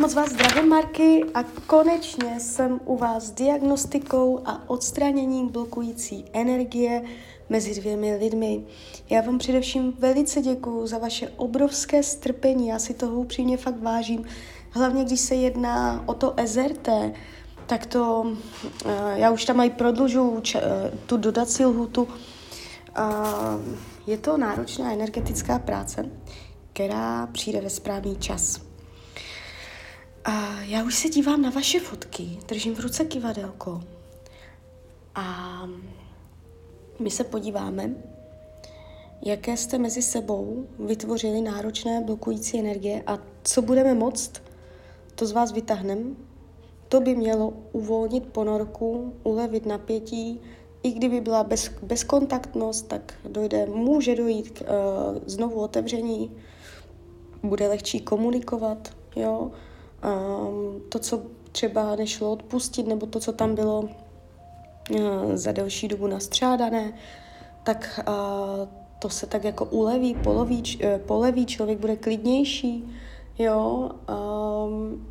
Moc vás zdravím, Marky, a konečně jsem u vás s diagnostikou a odstraněním blokující energie mezi dvěmi lidmi. Já vám především velice děkuju za vaše obrovské strpení, já si toho upřímně fakt vážím, hlavně když se jedná o to SRT, tak to, uh, já už tam mají prodlužu uh, tu dodací lhutu. Je to náročná energetická práce, která přijde ve správný čas. A já už se dívám na vaše fotky, držím v ruce kivadelko a my se podíváme, jaké jste mezi sebou vytvořili náročné blokující energie a co budeme moct, to z vás vytahneme. To by mělo uvolnit ponorku, ulevit napětí, i kdyby byla bez, bezkontaktnost, tak dojde, může dojít k uh, znovu otevření, bude lehčí komunikovat, jo. Um, to, co třeba nešlo odpustit, nebo to, co tam bylo uh, za delší dobu nastřádané, tak uh, to se tak jako uleví, poloví, uh, poleví, člověk bude klidnější, jo. Um,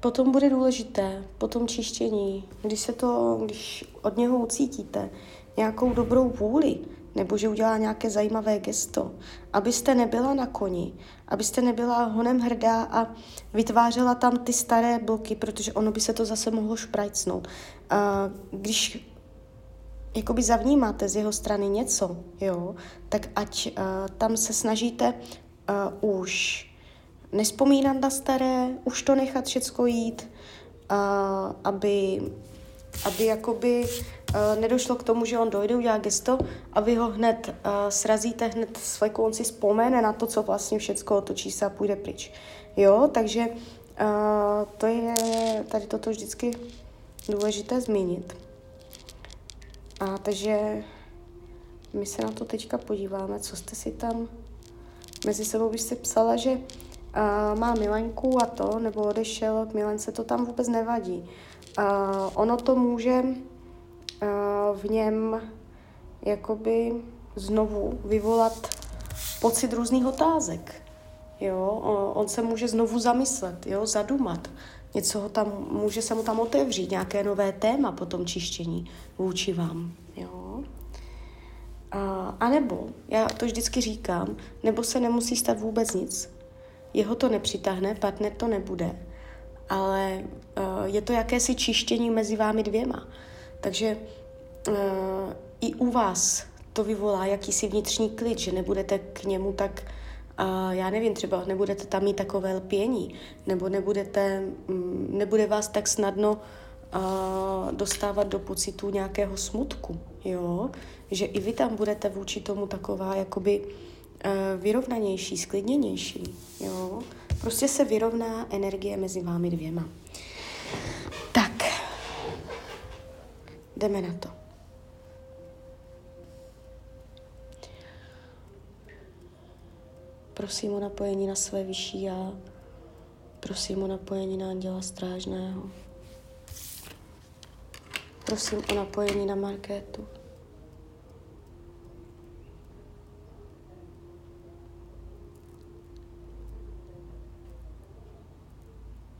potom bude důležité, potom čištění, když se to, když od něho ucítíte nějakou dobrou vůli, nebo že udělá nějaké zajímavé gesto, abyste nebyla na koni, abyste nebyla honem hrdá a vytvářela tam ty staré bloky, protože ono by se to zase mohlo šprajcnout. A když jakoby zavnímáte z jeho strany něco, jo, tak ať uh, tam se snažíte uh, už nespomínat na staré, už to nechat všecko jít, uh, aby, aby jakoby uh, nedošlo k tomu, že on dojde, udělá gesto a vy ho hned uh, srazíte, hned své konci vzpomene na to, co vlastně všecko otočí se a půjde pryč. Jo, takže uh, to je tady toto vždycky důležité zmínit. A takže my se na to teďka podíváme, co jste si tam mezi sebou, když jste psala, že uh, má milenku a to, nebo odešel k milence, to tam vůbec nevadí. Uh, ono to může v něm jakoby znovu vyvolat pocit různých otázek. Jo? On se může znovu zamyslet, jo? zadumat. Něco ho tam, může se mu tam otevřít, nějaké nové téma po tom čištění vůči vám. Jo? A, a nebo, já to vždycky říkám, nebo se nemusí stát vůbec nic. Jeho to nepřitáhne, partner to nebude, ale uh, je to jakési čištění mezi vámi dvěma. Takže uh, i u vás to vyvolá jakýsi vnitřní klid, že nebudete k němu tak, uh, já nevím, třeba nebudete tam mít takové lpění, nebo nebudete, um, nebude vás tak snadno uh, dostávat do pocitu nějakého smutku, jo? Že i vy tam budete vůči tomu taková jakoby uh, vyrovnanější, sklidněnější, jo? Prostě se vyrovná energie mezi vámi dvěma. Jdeme na to. Prosím o napojení na své vyšší já. Prosím o napojení na anděla strážného. Prosím o napojení na Markétu.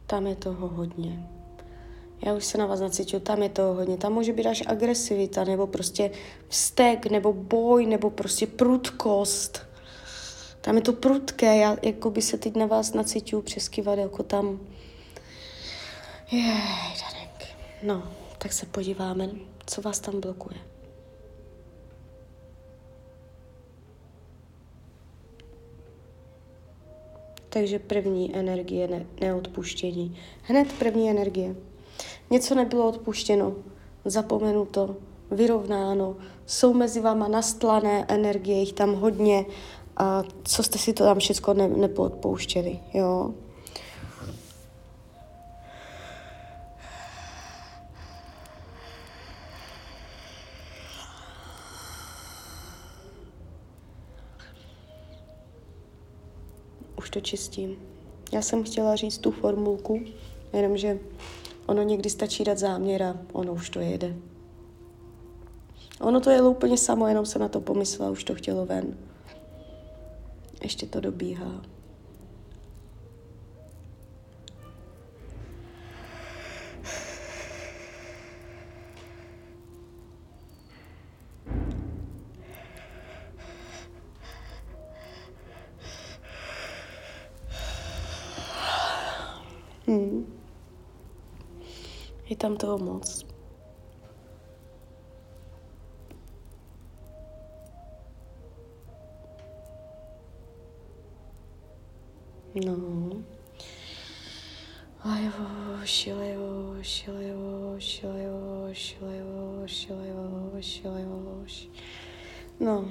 Tam je toho hodně já už se na vás nacítil, tam je to hodně, tam může být až agresivita, nebo prostě vztek, nebo boj, nebo prostě prudkost. Tam je to prudké, já jako by se teď na vás nacítil přes kivadelko tam. Jej, Danek. No, tak se podíváme, co vás tam blokuje. Takže první energie, ne, neodpuštění. Hned první energie. Něco nebylo odpuštěno, zapomenuto, vyrovnáno, jsou mezi váma nastlané energie, jich tam hodně, a co jste si to tam všechno ne, nepoodpouštěli, jo. Už to čistím. Já jsem chtěla říct tu formulku, jenomže Ono někdy stačí dát záměr a ono už to jede. Ono to je úplně samo, jenom se na to pomyslela, už to chtělo ven. Ještě to dobíhá. Tam toho moc. No. Lajoš, lajoš, lajoš, lajoš, lajoš, lajoš, lajoš. No,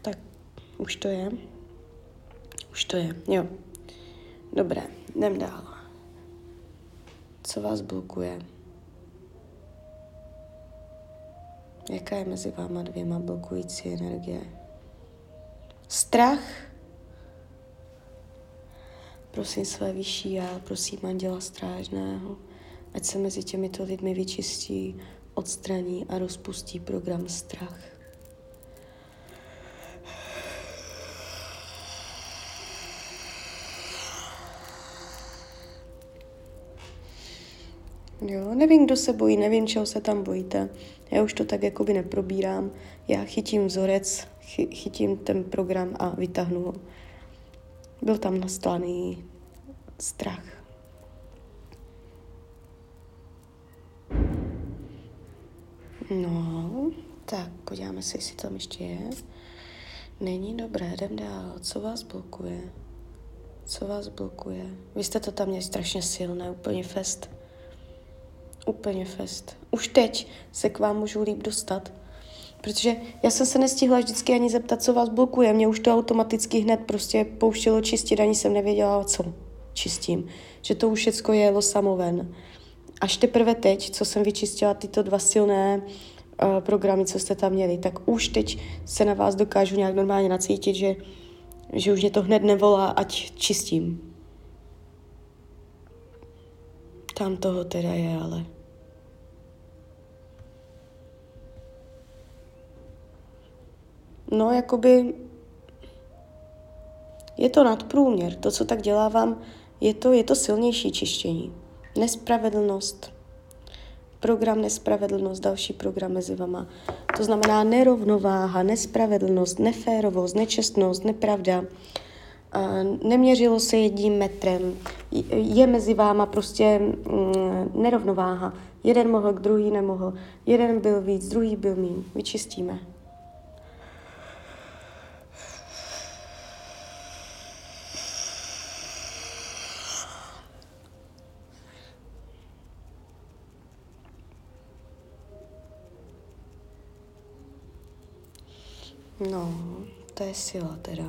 tak už to je. Už to je, jo. Dobré, jdem dál. Co vás blokuje? Jaká je mezi váma dvěma blokující energie? Strach? Prosím své vyšší já, prosím Anděla Strážného, ať se mezi těmito lidmi vyčistí, odstraní a rozpustí program strach. Jo, nevím, kdo se bojí, nevím, čeho se tam bojíte. Já už to tak jakoby neprobírám. Já chytím vzorec, chy, chytím ten program a vytáhnu ho. Byl tam nastaný strach. No, tak podíváme se, jestli tam ještě je. Není dobré, jdem dál. Co vás blokuje? Co vás blokuje? Vy jste to tam měli strašně silné, úplně fest. Úplně fest. Už teď se k vám můžu líp dostat. Protože já jsem se nestihla vždycky ani zeptat, co vás blokuje. Mě už to automaticky hned prostě pouštělo čistit, ani jsem nevěděla, co čistím. Že to už všecko jelo samoven. Až teprve teď, co jsem vyčistila tyto dva silné uh, programy, co jste tam měli, tak už teď se na vás dokážu nějak normálně nacítit, že, že už mě to hned nevolá, ať čistím. Tam toho teda je, ale... No, jakoby je to nadprůměr. To, co tak dělávám, je to, je to silnější čištění. Nespravedlnost, program nespravedlnost, další program mezi vama. To znamená nerovnováha, nespravedlnost, neférovost, nečestnost, nepravda. Neměřilo se jedním metrem. Je mezi váma prostě mm, nerovnováha. Jeden mohl, druhý nemohl. Jeden byl víc, druhý byl mín. Vyčistíme. No, to je sila teda.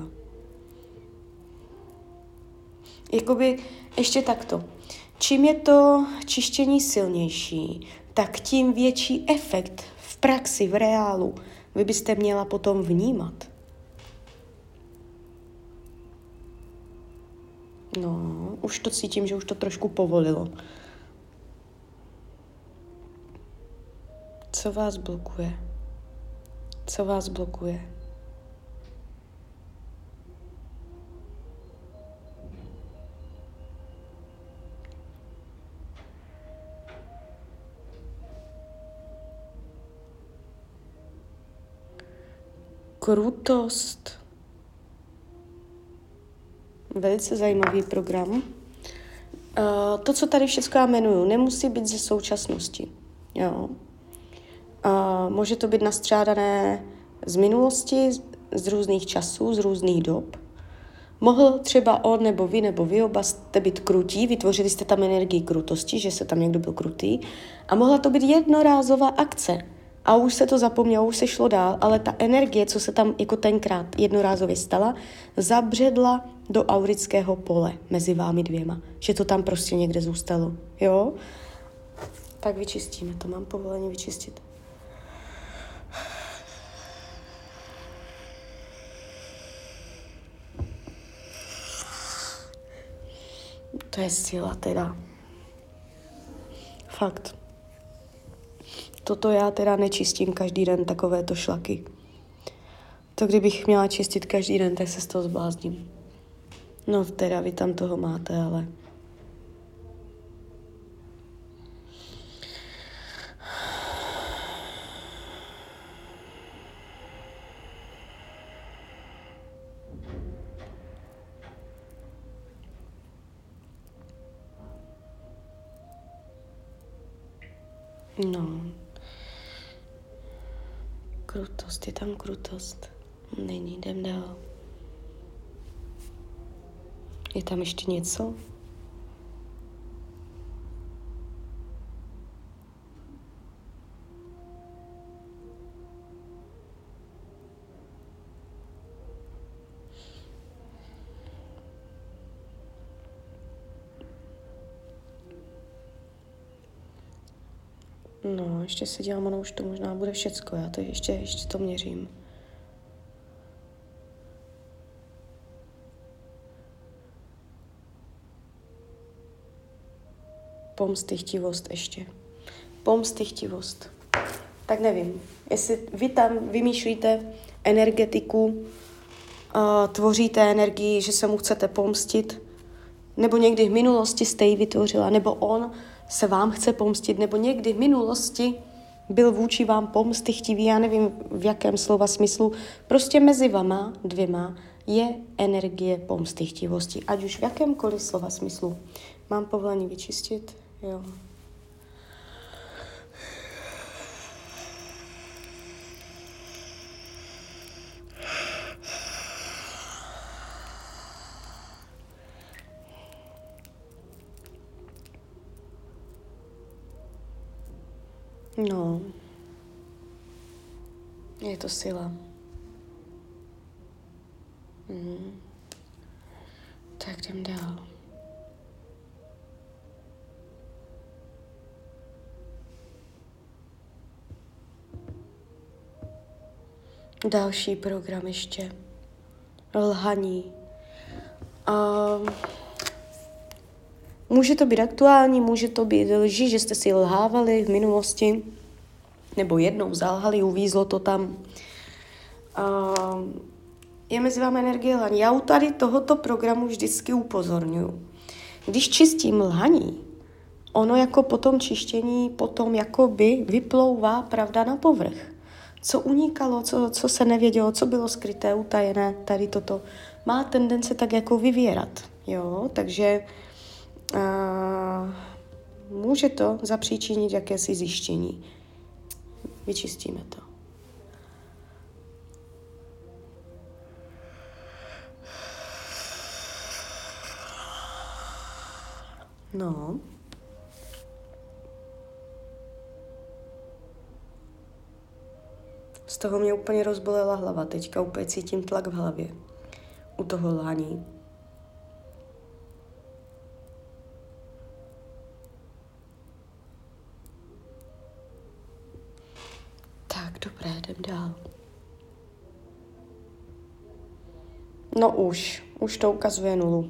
Jakoby ještě takto. Čím je to čištění silnější, tak tím větší efekt v praxi, v reálu vy byste měla potom vnímat. No, už to cítím, že už to trošku povolilo. Co vás blokuje? Co vás blokuje? Krutost. Velice zajímavý program. Uh, to, co tady všechno jmenuju, nemusí být ze současnosti. Jo. Uh, může to být nastřádané z minulosti, z různých časů, z různých dob. Mohl třeba on nebo vy nebo vy oba jste být krutí, vytvořili jste tam energii krutosti, že se tam někdo byl krutý a mohla to být jednorázová akce a už se to zapomnělo, už se šlo dál, ale ta energie, co se tam jako tenkrát jednorázově stala, zabředla do aurického pole mezi vámi dvěma. Že to tam prostě někde zůstalo. Jo? Tak vyčistíme to. Mám povolení vyčistit. To je síla teda. Fakt toto já teda nečistím každý den takovéto šlaky. To kdybych měla čistit každý den, tak se z toho zblázním. No teda vy tam toho máte, ale... No. Krutost, je tam krutost. Není, jdem dál. Je tam ještě něco? No, ještě se dělám, ono už to možná bude všecko, já to ještě, ještě to měřím. Pomstychtivost ještě. Pomstychtivost. Tak nevím, jestli vy tam vymýšlíte energetiku, tvoříte energii, že se mu chcete pomstit, nebo někdy v minulosti jste ji vytvořila, nebo on se vám chce pomstit, nebo někdy v minulosti byl vůči vám pomstychtivý, já nevím v jakém slova smyslu, prostě mezi vama dvěma je energie pomstychtivosti, ať už v jakémkoliv slova smyslu. Mám povolení vyčistit? Jo. No. Je to sila. Mhm. Tak jdem dál. Další program ještě. Lhaní. Um, Může to být aktuální, může to být lži, že jste si lhávali v minulosti, nebo jednou zalhali, uvízlo to tam. Uh, je mezi vámi energie lhaní. Já u tady tohoto programu vždycky upozorňuji. Když čistím lhaní, ono jako po tom čištění potom jakoby vyplouvá pravda na povrch. Co unikalo, co, co se nevědělo, co bylo skryté, utajené, tady toto má tendence tak jako vyvěrat. Jo, takže a může to zapříčinit jakési zjištění. Vyčistíme to. No. Z toho mě úplně rozbolela hlava. Teďka úplně cítím tlak v hlavě. U toho lhání. Dobré, jdem dál. No už, už to ukazuje nulu.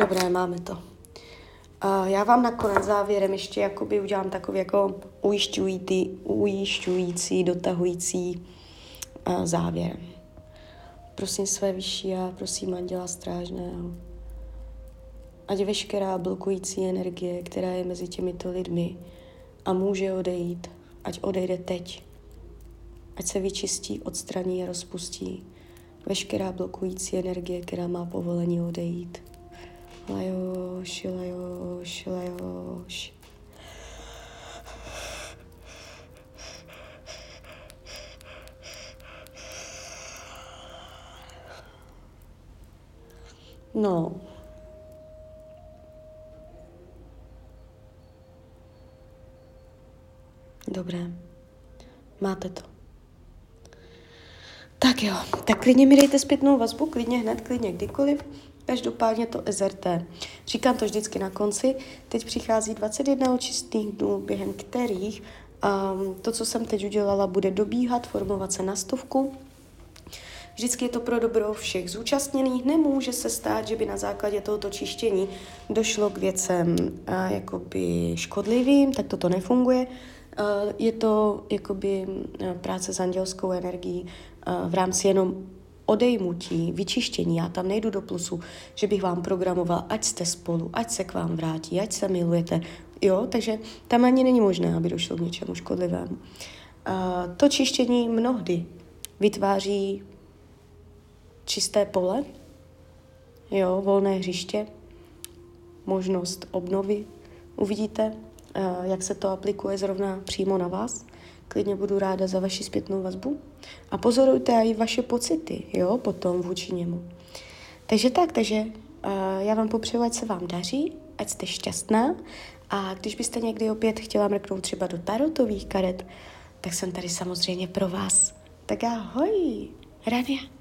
Dobré, máme to. Uh, já vám nakonec závěrem ještě jakoby udělám takový jako ujišťující, ujišťující dotahující uh, závěr. Prosím své vyšší a prosím Anděla Strážného, ať veškerá blokující energie, která je mezi těmito lidmi a může odejít, ať odejde teď. Ať se vyčistí, odstraní a rozpustí veškerá blokující energie, která má povolení odejít. Lajoš, lajoš, lajoš. No, Dobré. Máte to. Tak jo, tak klidně mi dejte zpětnou vazbu, klidně hned, klidně kdykoliv. Každopádně to SRT. Říkám to vždycky na konci. Teď přichází 21 čistých dnů, během kterých um, to, co jsem teď udělala, bude dobíhat, formovat se na stovku. Vždycky je to pro dobro všech zúčastněných. Nemůže se stát, že by na základě tohoto čištění došlo k věcem uh, jakoby škodlivým, tak toto nefunguje. Eh, je to jakoby eh, práce s andělskou energií eh, v rámci jenom odejmutí, vyčištění. Já tam nejdu do plusu, že bych vám programoval, ať jste spolu, ať se k vám vrátí, ať se milujete. Jo, takže tam ani není možné, aby došlo k něčemu škodlivému. To čištění mnohdy vytváří čisté pole, jo, volné hřiště, možnost obnovy. Uvidíte, jak se to aplikuje zrovna přímo na vás. Klidně budu ráda za vaši zpětnou vazbu. A pozorujte i vaše pocity, jo, potom vůči němu. Takže tak, takže uh, já vám popřeju, ať se vám daří, ať jste šťastná a když byste někdy opět chtěla mrknout třeba do tarotových karet, tak jsem tady samozřejmě pro vás. Tak ahoj, Rania.